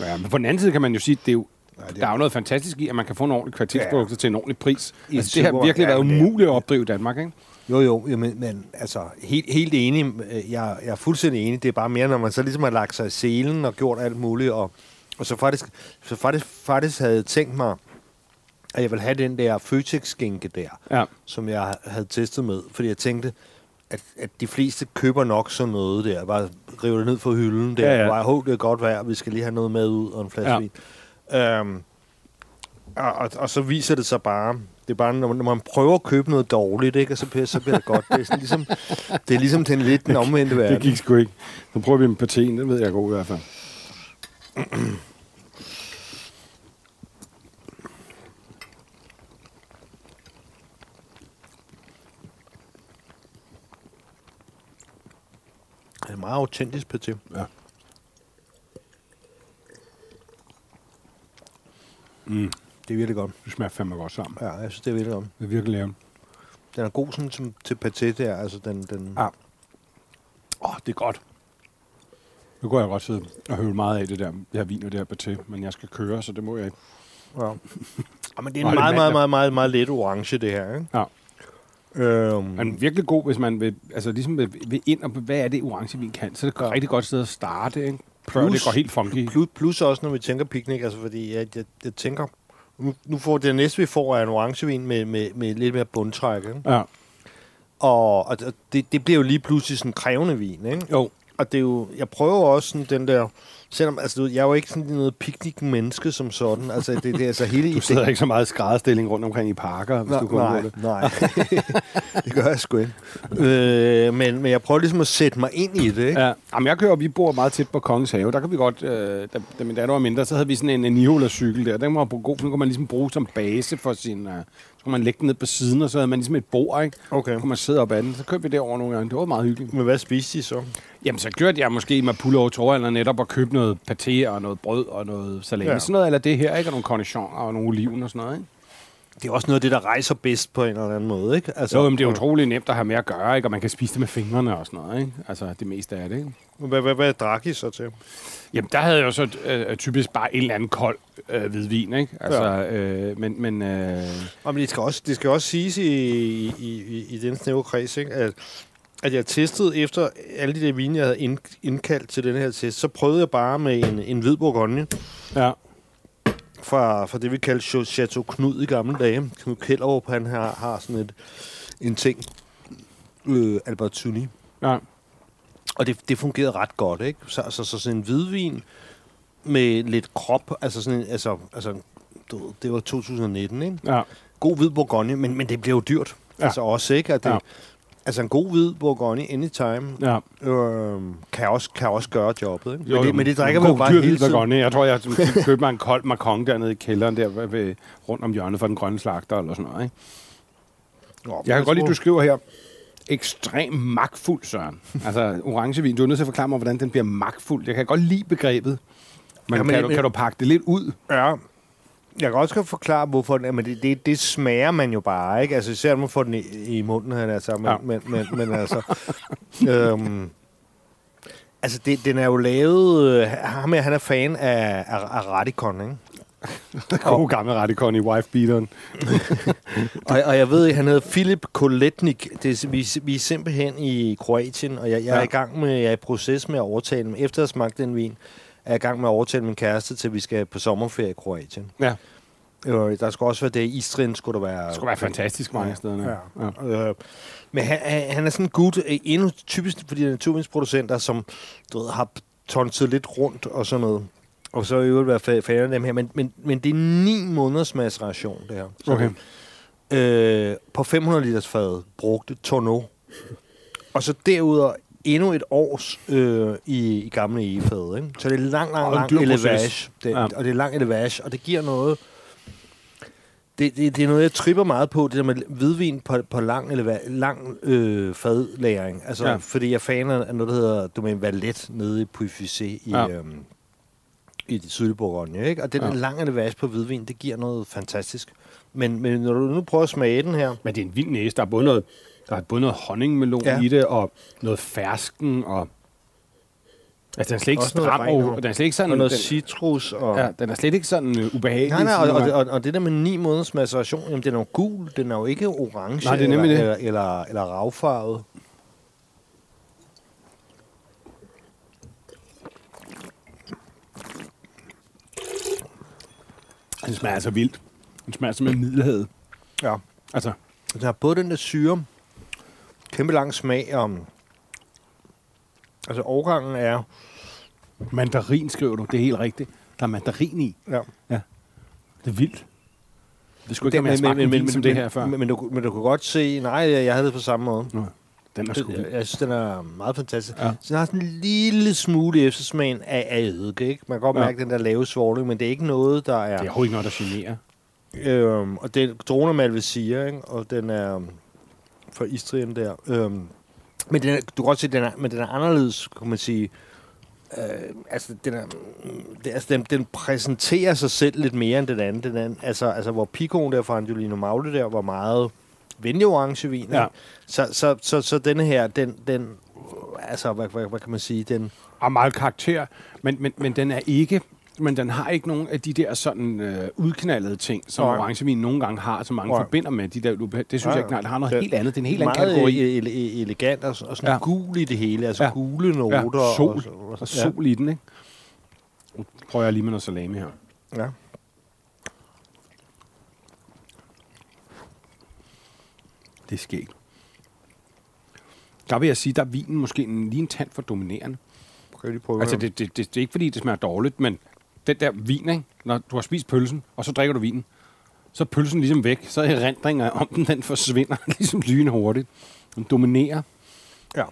Ja, men på den anden side kan man jo sige, at det er jo, Ja, det er- der er jo noget fantastisk i, at man kan få en ordentlig kvalitetsprodukt til en ordentlig pris. I Altså, det har virkelig ja, været det umuligt at opdrive i Danmark, ikke? Jo, jo, jamen, men altså, helt, helt enig. Øh, Jeg, jeg er fuldstændig enig. Det er bare mere, når man så ligesom har lagt sig i selen og gjort alt muligt, og, og så faktisk, så faktisk, faktisk havde jeg tænkt mig, at jeg ville have den der Føtex-skænke der, Ja. som jeg havde testet med, fordi jeg tænkte, at, at de fleste køber nok sådan noget der, bare river det ned fra hylden der, Ja, ja, bare, hov, det er godt vejr, vi skal lige have noget med ud og en flaske ja. vin. Øhm, og, og, og, så viser det sig bare, det er bare, når man, når man prøver at købe noget dårligt, ikke, og så, bliver- så bliver det godt. Det er, sådan, ligesom, det er ligesom den lidt den omvendte verden. Det gik sgu ikke. Nu prøver vi med paten, det ved jeg godt i hvert fald. Meget autentisk paté. Ja. Mm, Det er virkelig godt. det smager fandme godt sammen. Ja, jeg synes, det er virkelig godt. Det er virkelig lavet. Den er god sådan, som, til paté der. Altså, den, den, Ja. Åh, oh, det er godt. Nu går jeg godt sidde og høve meget af det der, det her vin og det her paté, men jeg skal køre, så det må jeg ikke. Ja. men det er en meget, meget, meget, meget, meget let orange, det her. Ikke? Ja. Øhm, Men virkelig god, hvis man vil, altså ligesom vil, vil ind og hvad er det orangevin kan, så er det et rigtig godt sted at starte, ikke? Plus- det går helt funky. plus, plus også, når vi tænker picnic, altså fordi jeg, jeg, jeg tænker, nu, nu får det næste, vi får, er en orangevin med, med, med lidt mere bundtræk. Ikke? Ja. Og, og det, det bliver jo lige pludselig sådan en krævende vin. Ikke? Jo. Og det er jo, jeg prøver også sådan den der, selvom, altså du jeg er jo ikke sådan noget picnic-menneske som sådan, altså det, det er altså hele Du sidder ikke så meget skrædderstilling rundt omkring i parker, hvis Nå, du kunne nej, det. nej. det gør jeg sgu ikke. Øh, men, men jeg prøver ligesom at sætte mig ind i det, ikke? Ja. Jamen, jeg kører, vi bor meget tæt på Kongens Have. Der kan vi godt, øh, da, da min datter var mindre, så havde vi sådan en, en cykel der. Den var på god, den kunne man ligesom bruge som base for sin... Øh, så kunne man lægge den ned på siden, og så havde man ligesom et bord, ikke? Okay. Så kunne man sidde op ad den. Så kørte vi derover nogle gange. Det var meget hyggeligt. Men hvad spiste I så? Jamen, så kørte jeg måske i Mapulo over Torvald netop og købte noget paté og noget brød og noget salami. Ja. Sådan noget, eller det her, ikke? Og nogle cornichons og nogle oliven og sådan noget, ikke? Det er også noget af det, der rejser bedst på en eller anden måde, ikke? Altså, Så, jo, men det er utroligt nemt at have med at gøre, ikke? Og man kan spise det med fingrene og sådan noget, ikke? Altså, det meste af det, ikke? Hvad, hvad, hvad drak I så til? Jamen, der havde jeg jo så øh, typisk bare en eller anden kold øh, hvidvin, ikke? Altså, ja. øh, men, men øh, Og men det skal også, det skal også siges i, i, i, i den snævre kreds, ikke? At, at jeg testede efter alle de der vine, jeg havde ind, indkaldt til den her test, så prøvede jeg bare med en, en hvid bourgogne Ja. Fra, fra det, vi kaldte Chateau Knud i gamle dage. Knud Kjellerup, han har, har sådan et, en ting, øh, Albertini. Ja. Og det, det fungerede ret godt, ikke? Så, så, så sådan en hvidvin med lidt krop, altså sådan en, altså, altså du, det var 2019, ikke? Ja. God hvid bourgogne, men, men det blev jo dyrt. Ja. Altså også, ikke? At det, Ja. Ja. Altså en god hvid bourgogne anytime Ja. øh, kan, også, kan også gøre jobbet, ikke? Jo, men, det, men det drikker man jo bare hele tiden. Bourgogne. Jeg tror, jeg købte mig en kold Macron dernede i kælderen der ved, ved, rundt om hjørnet for den grønne slagter eller sådan noget. Ikke? Nå, Jeg kan godt lide, du skriver her, ekstrem magtfuld, Søren. Altså, orangevin, du er nødt til at forklare mig, hvordan den bliver magtfuld. Jeg kan godt lide begrebet, men, Jamen, kan, du, kan du pakke det lidt ud? Ja. Jeg kan også godt forklare, hvorfor den, men det, det, det smager man jo bare, ikke? Altså, især når man får den i, i munden, han altså, men, Ja. men, men, men altså... øhm, altså, det, den er jo lavet... Øh, ham her, han er fan af, af, af Radikon, ikke? God gamle radikon i wife-beateren. Og, og jeg ved han hedder Filip Koletnik. Det, er- vi, vi er simpelthen i Kroatien, og jeg, jeg er Ja. i gang med, jeg er i proces med at overtale dem. Efter at have smagt den vin, er i gang med at overtale min kæreste til, at vi skal på sommerferie i Kroatien. Ja, Øh, der skal også være det. Istrin skulle der være... det skulle være fantastisk mange steder. Ja. Ja. Øh, men han, han er sådan en gut, øh, endnu typisk for de naturvindsproducenter, som du ved, har tonset lidt rundt og sådan noget. Og så i øvrigt være fan af dem her. Men, men, men det er ni måneders maceration, det her. Så Okay. øh, på 500 liters fad brugte Torno. Og så derudover endnu et års øh, i, i gamle egefad. Ikke? Så det er lang, lang, lang elevage. Det, Ja. Og det er lang elevage, og det giver noget... Det, det, det er noget, jeg tripper meget på, det der med hvidvin på, på lang, eleva- lang øh, fadlæring. Altså, Ja. fordi jeg er fan af noget, der hedder Domaine Valet nede i Puy-Fissé i, Ja. øhm, i det sydlige Bourgogne. Ikke? Og den ja. lange elevage på hvidvin, det giver noget fantastisk. Men, men når du nu prøver at smage den her, Men det er en vild næse. Der er både noget, der er både noget honningmelon ja. I det, og noget fersken, og... Altså, den er slet ikke stram, og, og- den er slet ikke sådan... og noget den, citrus, og... ja, den er slet ikke sådan uh, ubehagelig. Nej, nej, og, og, og, og det der med ni måneders maceration, jamen, den er jo gul, den er jo ikke orange Nej, det er nemlig eller, det. Eller, eller, eller ravfarvet. Den smager altså vildt. Den smager som en middelhed. Ja. Altså, Den har både den der syre, kæmpe lang smag, og... Altså, årgangen er... mandarin skriver du. Det er helt rigtigt. Der er mandarin i. Ja. Det er vildt. Det skulle ikke have, men, men, en men, det her før. Men, men, du, men du kan godt se... Nej, jeg, havde det på samme måde. Nå, den er sgu Det, jeg, jeg synes, den er meget fantastisk. Ja. Ja. Så den har sådan en lille smule eftersmagen af, af eddike, ikke? Man kan godt Ja. mærke den der lave svovling, men det er ikke noget, der er... Det er ikke noget, der generer. Øhm, og den droner Malvasia, ikke? Og den er fra Istrien der. Øhm, men den er, du kan godt se, den er, men den er anderledes, kan man sige. Øh, altså, den, er, mm, det, altså den, den præsenterer sig selv lidt mere end den anden. Den anden altså, altså, hvor Picoen der fra Angelino Magle der var meget venlig orangevin. ikke? Ja. Så, så, så, så denne her, den, den altså, hvad, hvad, hvad kan man sige, den... har meget karakter, men, men, men den er ikke men den har ikke nogen af de der sådan øh, udknaldede ting, som Nej. orangevin nogle gange har, som mange Nej. forbinder med de der Det synes Nej, jeg ikke, nej, det har noget det- helt andet. Det er en helt anden meget kategori. ele- ele- elegant og, og sådan Ja. ja. gul i det hele, altså Ja. ja. gule noter. Ja, sol. Og, og, Og sol i den, ikke? Nu prøver jeg lige med noget salami her. Ja. Det er skægt. Der vil jeg sige, der er vinen måske en, lige en tand for dominerende. Kan jeg lige prøve Altså, det, det, det, det er ikke, fordi det smager dårligt, men den der vin, ikke? når du har spist pølsen, og så drikker du vinen, så er pølsen ligesom væk. Så er erindringer om den, den forsvinder ligesom lynhurtigt. Den dominerer. Ja.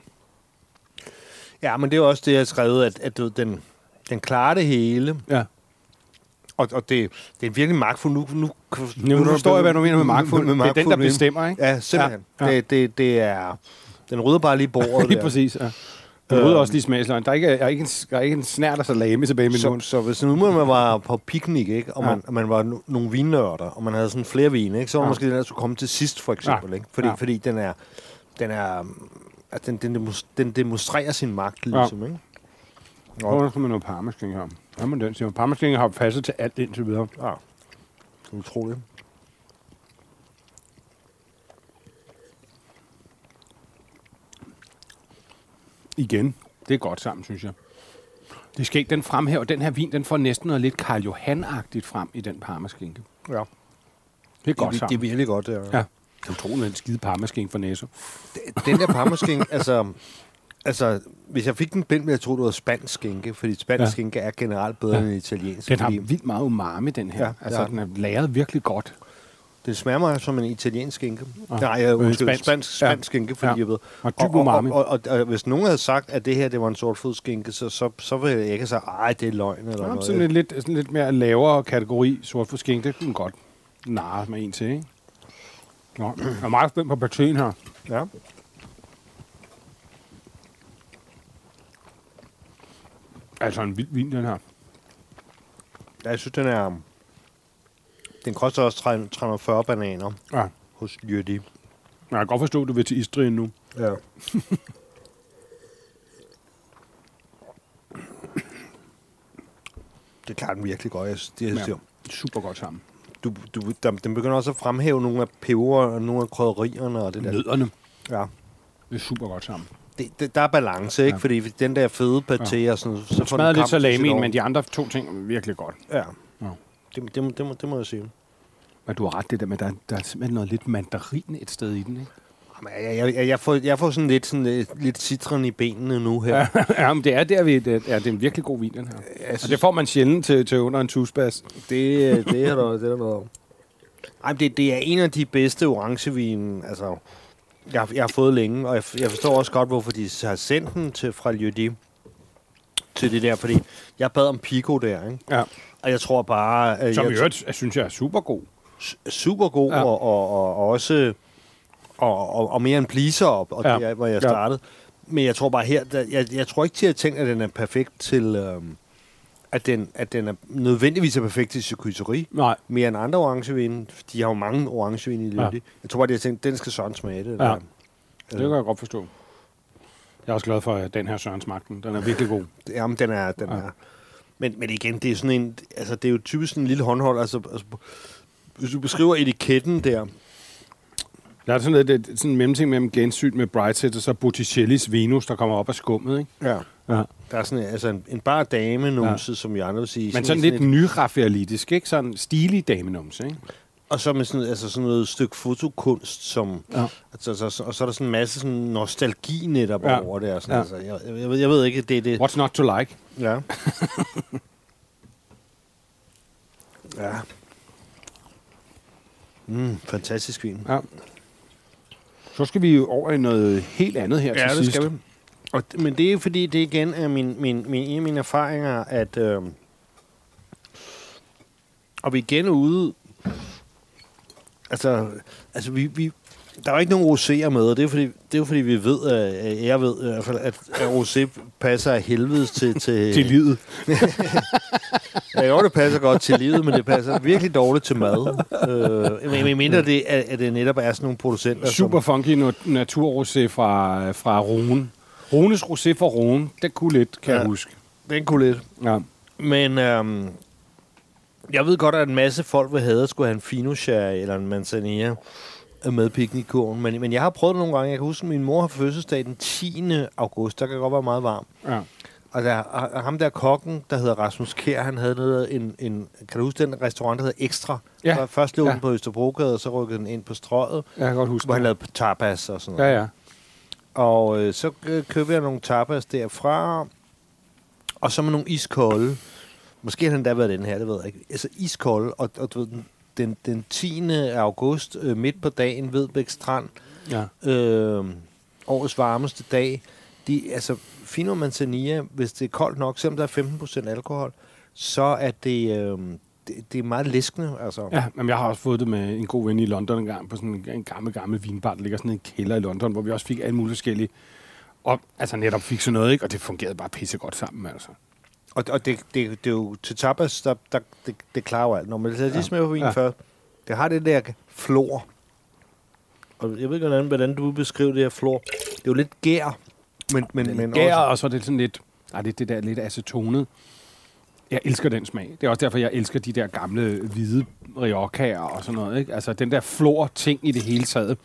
Ja, men det er også det, jeg har skrevet, at, at du, den, den klarer det hele, Ja. og, og det, det er virkelig magtfuld. Nu, nu, Nu forstår jeg, hvad du mener med magtfuld. Det er den, der bestemmer, ikke? Ja, simpelthen. Ja. Det, det, det er... Den rydder bare lige bordet Lige der. præcis, ja. Rydder Øhm. også lige smagsløgn. Der er ikke, der er ikke, en, der er ikke en snært af salami tilbage i min Så, mund. så hvis nu man var på piknik, ikke, og Ja. man, og man var no, nogle vinnørder, og man havde sådan flere vine, ikke, så var Ja. måske den, der skulle komme til sidst, for eksempel. Ja. Ikke? Fordi, Ja. fordi den er... Den er at den, den, den demonstrerer sin magt, ligesom, ikke? Prøv at med noget parmasking her. Hvad man den siger? Parmasking har passet til alt indtil videre. Ja. Det er utroligt. Igen, det er godt sammen, synes jeg. Det skal ikke den fremhæver. Den her vin, den får næsten noget lidt Karl Johan-agtigt frem i den parmaskinke. Ja. Det er Det, godt er, det er sammen. virkelig godt, det er. Ja. Jeg tror, den skide parmaskinke for næse. Den der parmaskinke, altså, altså, hvis jeg fik den blind, ville jeg tro, det var spansk skinke, fordi spansk Ja. ja. skinke er generelt bedre Ja. ja. end italiensk. Den har vildt meget umami, den her. Ja, det altså, har den er lavet virkelig godt. Det smager mig som en italiensk skinke. Ah. Nej, jeg undskyld, spansk. spansk, spansk, Ja. skinke, fordi Ja. jeg ved. Og dyb og, og, og, og, og, hvis nogen havde sagt, at det her det var en sortfodskinke, så, så, så ville jeg ikke sige, ej, det er løgn eller Ja, noget. sådan en lidt, sådan lidt mere lavere kategori sort for skink, det kunne godt narre med en til, ikke? Nå, jeg er meget spændt på partien her. Ja. Altså en vild vin, den her. Ja, Jeg synes, den er... Den koster også 300 340 bananer Ja. hos Jytti. Jeg kan godt forstå, at du vil til Istrien nu. Ja. det klarer den virkelig godt. Jeg det, Ja. ja. Super godt sammen. du, du, der, den begynder også at fremhæve nogle af peber og nogle af krydderierne og det der. Nødderne. Ja. Det er super godt sammen. Det, det, der er balance, ikke? Ja. Fordi den der fede paté ja. og sådan, så får den lidt salami, men de andre to ting er virkelig godt. Ja. Ja. Det, det, må- det, må, det må jeg sige. Men du har ret det der med, at der, der er simpelthen noget lidt mandarin et sted i den, ikke? Jamen, Jeg, jeg, jeg, jeg, får, jeg får sådan lidt, sådan, lidt, lidt citron i benene nu her. Ja. ja, men det er der, vi, det, er, det er en virkelig god vin, den her. Jeg Og det får man sjældent til, til under en tusbas. Det, det er der, det er der. Ej, det, det er en af de bedste orangevin, altså, jeg, har- jeg har fået længe, og jeg, jeg forstår også godt, hvorfor de har sendt den til fra Lyodi til det der, fordi jeg bad om Pico der, ikke? Ja. Og jeg tror bare, Som jeg, i øvrigt, jeg synes jeg er super god. er super god, Ja. ja. og, og, og, og også og, og, og mere en pleaser op, og Ja. ja. det er, hvor jeg Ja. startede. Men jeg tror bare her, der, jeg, jeg tror ikke til at tænke, at den er perfekt til, øhm, at, den, at den er nødvendigvis er perfekt til charcuterie, Nej. mere end andre orangevine. De har jo mange orangevine i Ja. ja. Jeg tror bare, at jeg tænkte, den skal sådan smage det. Ja. Det kan jeg godt forstå. Jeg er også glad for at den her Sørens Magten. Den er virkelig god. Jamen, den er... Den Ja. ja. er. Men, men igen, det er sådan en... Altså, det er jo typisk sådan en lille håndhold. Altså, altså, hvis du beskriver etiketten der, Der er sådan lidt et, sådan en mellemting mellem gensyn med Brightside og så Botticellis Venus, der kommer op af skummet, ikke? ja. Ja. der er sådan en, altså en, en bare dame numse, ja. som jeg andre vil sige. Men sådan en- lidt nyraffaelitisk, ikke? Sådan stilig damenums, ikke? Og så med sådan, altså sådan noget stykke fotokunst, som... Ja. Altså, så, og så er der sådan en masse sådan nostalgi netop Ja. over det. Og sådan, Ja. altså, jeg, jeg, ved, jeg ved ikke, det er det... What's not to like? Ja. ja. Mm, fantastisk vin. Ja. Så skal vi jo over i noget helt andet her Ja, til det sidst. skal vi. Og, men det er fordi, det igen er min, min, min, en af mine erfaringer, at... Øh, og vi er igen ude... Altså, altså vi, vi, der er ikke nogen roséer med, og det er fordi, det er fordi vi ved, at jeg ved i hvert fald, at, at rosé passer af helvedes til... til, Til livet. Ja, jo, det passer godt til livet, men det passer virkelig dårligt til mad. Øh, men- men mindre det, at, at det netop er sådan nogle producenter, Super som... funky naturrosé fra, fra Rune. Runes rosé fra Rune. Det kunne lidt, kan. Ja. jeg huske. Den kunne lidt. Ja. Men øhm, jeg ved godt, at en masse folk vil have at skulle have en Fino Sherry eller en Manzanilla med piknikkurven. Men, men jeg har prøvet det nogle gange. Jeg kan huske, at min mor har fødselsdag den 10. august. Der kan godt være meget varmt. ja. Og der, og ham der kokken, der hedder Rasmus Kjær, han havde noget, en, en, kan du huske den restaurant, der hedder Ekstra? Ja. Der Først lå Ja. den på Østerbrogade, og så rykkede den ind på strøget, Jeg kan godt huske hvor han lavede tapas og sådan noget. Ja, ja. Og øh, så købte jeg nogle tapas derfra, og så med nogle iskolde. Måske har den da været den her, det ved jeg ikke. Altså iskolde, og, og du ved, den, den, den 10. august, øh, midt på dagen, Vedbæk Strand, ja. øh, årets varmeste dag. De, altså, Fino Manzanilla, hvis det er koldt nok, selvom der er 15% alkohol, så er det, øh, det, det er meget læskende. Altså. Ja, men jeg har også fået det med en god ven i London en gang på sådan en, en gammel, gammel vinbar. Der ligger sådan en kælder i London, hvor vi også fik alle mulige forskellige. Og altså netop fik sådan noget, ikke? Og det fungerede bare pissegodt sammen, altså. Og, og det, det, det, er jo til tapas, der, der, det, det klarer jo alt. Når man lader de Ja. på vin Ja. først, det har det der flor. Og jeg ved ikke, hvordan, hvordan du vil beskrive det her flor. Det er jo lidt gær, men, men, Men men gær, også... og så er det sådan lidt, nej, det, det der lidt acetonet. Jeg elsker den smag. Det er også derfor, jeg elsker de der gamle hvide riocaer og sådan noget. Ikke? Altså den der flor ting i det hele taget,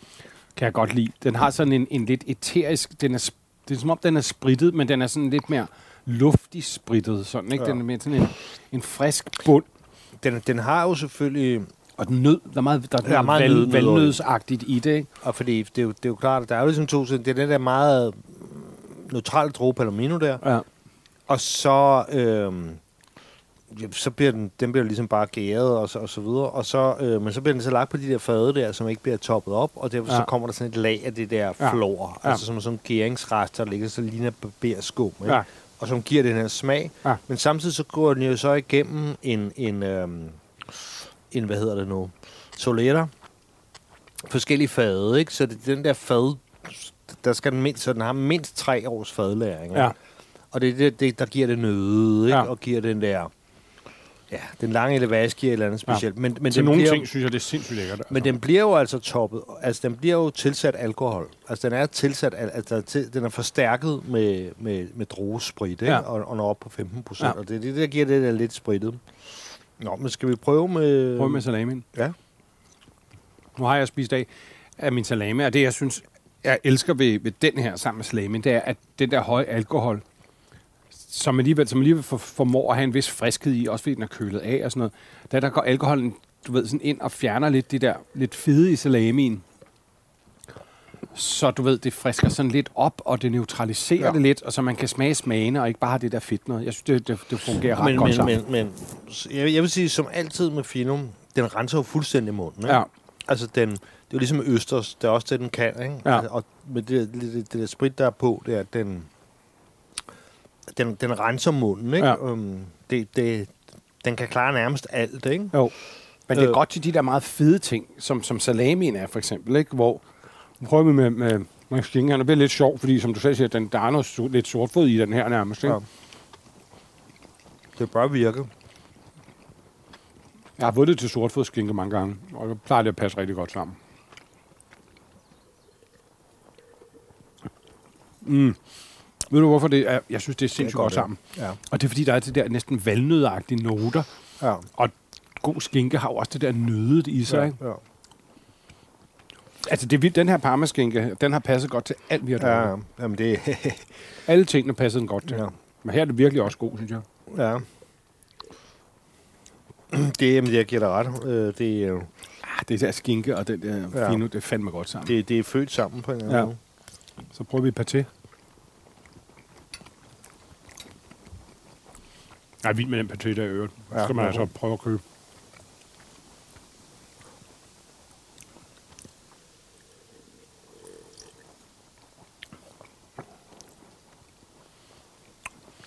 kan jeg godt lide. Den har sådan en, en lidt eterisk, den er det er som om, den er sprittet, men den er sådan lidt mere luftig sprittet. Sådan, ikke? Ja. Den er mere sådan en, en frisk bund. Den, den har jo selvfølgelig... Og den nød, der er meget, der er, Der er meget val, nød- valnødsagtigt i det. Ikke? Og fordi det er, jo, det er jo klart, at der er jo ligesom to sider. Det er den der meget neutrale droge palomino der. Ja. Og så... Ja, så bliver den, den bliver ligesom bare gæret og så, og så videre. Og så, øh, men så bliver den så lagt på de der fade der, som ikke bliver toppet op, og derfor ja. Så kommer der sådan et lag af det der Ja. flor. Ja. Altså som sådan en gæringsrest, der ligger så ligner barberskum. Ikke? Ja. Og som giver den her smag. Ja. Men samtidig så går den jo så igennem en, en, øhm, en hvad hedder det nu, solera. Forskellige fade, ikke? Så det, den der fad, der skal den mindst, så den har mindst tre års fadlæring. Ja. Og det er det, det, der giver det nøde, ikke? Ja. Og giver den der... Ja, den lange et eller andet specielt. Men, men, Til nogle bliver, ting synes jeg, det er sindssygt lækkert. Altså. men den bliver jo altså toppet. Altså, den bliver jo tilsat alkohol. Altså, den er tilsat... al- Altså, til, den er forstærket med, med, med druesprit, ikke? Ja. Og, og når op på 15 procent. Ja. Og det er det, der giver det der lidt sprittet. Nå, men skal vi prøve med... Prøv med salamin. Ja. Nu har jeg spist af, af min salami, og det, jeg synes, jeg elsker ved, ved den her sammen med salami, det er, at den der høje alkohol, som alligevel, som alligevel for, formår at have en vis friskhed i, også fordi den er kølet af og sådan noget, der, der går alkoholen, du ved, sådan ind og fjerner lidt det der lidt fede i salamien. Så du ved, det frisker sådan lidt op, og det neutraliserer Ja. det lidt, og så man kan smage smagene, og ikke bare have det der fedt noget. Jeg synes, det, det, det fungerer ret Men, godt men, sammen. men, men jeg, jeg vil sige, som altid med Finum, den renser jo fuldstændig munden. Ikke? Ja. Altså, den, det er jo ligesom Østers, det er også det, den kan, ikke? Ja. Altså, og med det, det, det, det der sprit, der er på, det er, at den, den, den renser munden, ikke? Ja. Um, det, det, den kan klare nærmest alt, ikke? Jo. Men det er Øh. godt til de der meget fede ting, som, som salamien er for eksempel, ikke? hvor nu prøver vi med, med, med skinken, det bliver lidt sjov, fordi som du selv siger, den, der er noget so- lidt sortfod i den her nærmest. Ikke? Ja. Det bør virke. Jeg har vundet til sortfodskinke mange gange, og det plejer det at passe rigtig godt sammen. Mm. Ved du, hvorfor det er? Jeg synes, det er sindssygt godt, godt ja. sammen. Ja. Og det er, fordi der er det der næsten valnødagtige noter, Ja. og god skinke har jo også det der nødet i sig. Ja. Ikke? ja. Altså, det er. Den her parmaskinke, den har passet godt til alt, vi har drukket. ja. Jamen, det Alle tingene passede den godt til. Ja. Men her er det virkelig også god, synes jeg. Ja. Det, jamen, jeg giver dig ret. Øh, Det, er Ah, det der skinke og den der Ja. fino, det er fandme godt sammen. Det. det, det er født sammen på en eller anden Ja. måde. Så prøver vi et par til. Jeg er vild med den paté der i øvrigt. Det Ja, skal man ja. altså prøve at købe.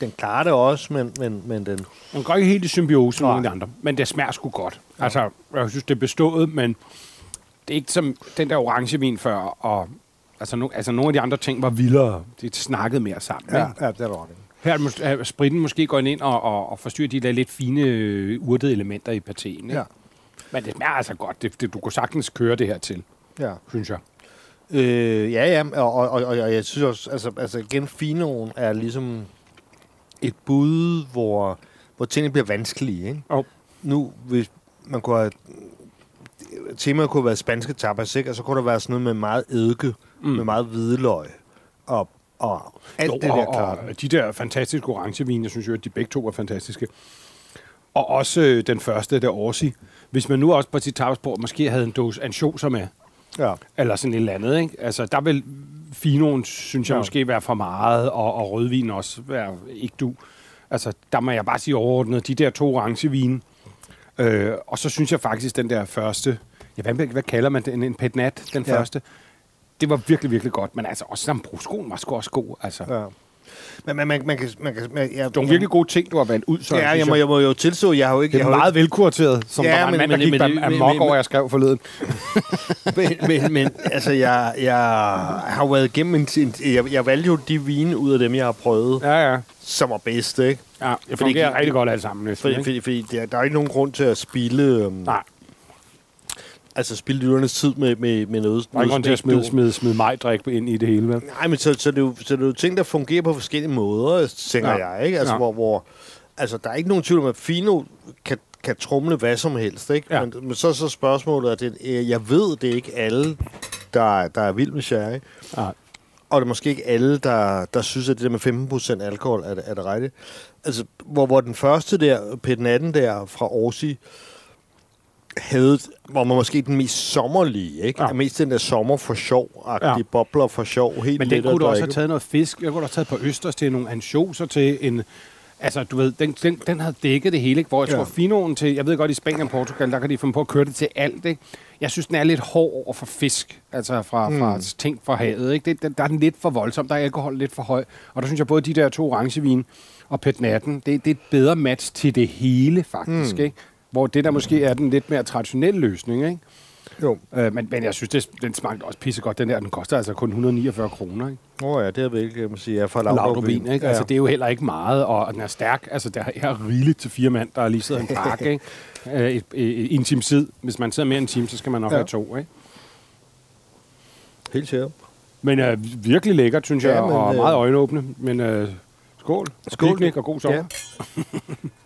Den klarer det også, men, men, men den... Den går ikke helt i symbiose med de andre, men det smager sgu godt. Ja. Altså, jeg synes, det er bestået, men det er ikke som den der orangevin før, og altså, no, altså nogle af de andre ting var vildere. Det snakkede mere sammen. Ja, ikke? ja det ret i. Her er mås- er spritten måske går ind og, og, og forstyrrer de der lidt fine øh, urtede elementer i patéen. Ja. Men det smager altså godt. Det, det, du kunne sagtens køre det her til, Ja. synes jeg. Øh, ja, ja, og, og, og, og jeg synes også, altså, altså igen, Finoen er ligesom et bud, hvor, hvor tingene bliver vanskelige, ikke? Jo. Nu, hvis man kunne have... Temaet kunne været spanske tapas, ikke? Og så kunne der være sådan noget med meget eddike, mm. med meget hvidløg, og, og alt Jo, det der klart. og de der fantastiske orangevine, jeg synes jo, at de begge to er fantastiske. Og også øh, den første, der Orsi. Hvis man nu også på sit tapasbord måske havde en dåse ansjoser med, Ja. eller sådan et eller andet, ikke? Altså, der vil finoen, synes jeg, Ja. måske være for meget, og, og rødvin også være ikke du. Altså, der må jeg bare sige overordnet, de der to orangevine. Øh, og så synes jeg faktisk, den der første, ja, hvad, hvad kalder man den? En pet nat, den ja. første. Det var virkelig, virkelig godt. Men altså, også Sambroskoen var sgu også god. Altså, ja. Men man, man, man kan... Man kan man, ja, Det nogle virkelig gode ting, du har valgt ud, så Ja, jeg må, jeg må jo tilstå, jeg har jo ikke... Det er meget velkurateret, som Ja, der var en men- mand, der men- gik men- men- amok over, jeg skrev forleden. men, men, men altså, jeg, jeg har været igennem en, en jeg, jeg valgte jo de vine ud af dem, jeg har prøvet, ja. Ja, som var bedst, ikke? Ja, det Fordi- fungerer rigtig godt alt sammen. Næsten, Fordi, ikke? fordi, fordi der, der er ikke nogen grund til at spilde, øhm, Nej, altså spilde lytternes tid med, med, med noget. der er grund til at smide, smide, smide majdrik ind i det hele. Vel? Nej, men så, så, det er jo, så det er jo ting, der fungerer på forskellige måder, tænker Ja. jeg, ikke? Altså, Ja. hvor, hvor, altså, der er ikke nogen tvivl om, at Fino kan, kan trumle hvad som helst, ikke? Ja. Men, men så så spørgsmålet, at det, øh, jeg ved, det er ikke alle, der, er- der er vild med sherry. Ja. og det er måske ikke alle, der, der synes, at det der med 15% alkohol er, er det rette. Altså, hvor, hvor den første der, P18 der fra Orsi, havde, hvor man måske den mest sommerlige, ikke? Ja. Mest den der sommer for sjov-agtige Ja. bobler for sjov. Helt Men den kunne du også have taget noget fisk. Jeg kunne da have taget på østers til nogle ansjoser til en... Altså, du ved, den, den, den havde dækket det hele, ikke? Hvor jeg Ja. tror, finoen til... Jeg ved godt, i Spanien og Portugal, der kan de finde på at køre det til alt, ikke? Jeg synes, den er lidt hård over for fisk. Altså, fra, mm. fra ting fra havet, ikke? Det, den, der er den lidt for voldsom. Der er alkohol lidt for høj. Og der synes jeg, både de der to orangevin og Pet Natten, det, det er et bedre match til det hele, faktisk, mm. ikke? Hvor det der måske er den lidt mere traditionelle løsning, ikke? Jo. Øh, men, men jeg synes, det, den smagte også pissegodt. Den der, den koster altså kun 149 kroner, ikke? Åh oh, ja, det er ikke, jeg må sige, jeg får Laudrup-vin, ikke? Ja. Altså, det er jo heller ikke meget, og den er stærk. Altså, der er rigeligt til fire mand, der er lige sidder i en park, ikke? Øh, et, et, en time tid. Hvis man sidder mere end en time, så skal man nok Ja. have to, ikke? Helt sikkert. Men øh, virkelig lækkert, synes jeg, Ja, men, og øh, meget øjenåbne. Men øh, skål. Skål. Picnic og god sommer. Ja.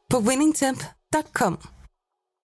på winningtemp.com.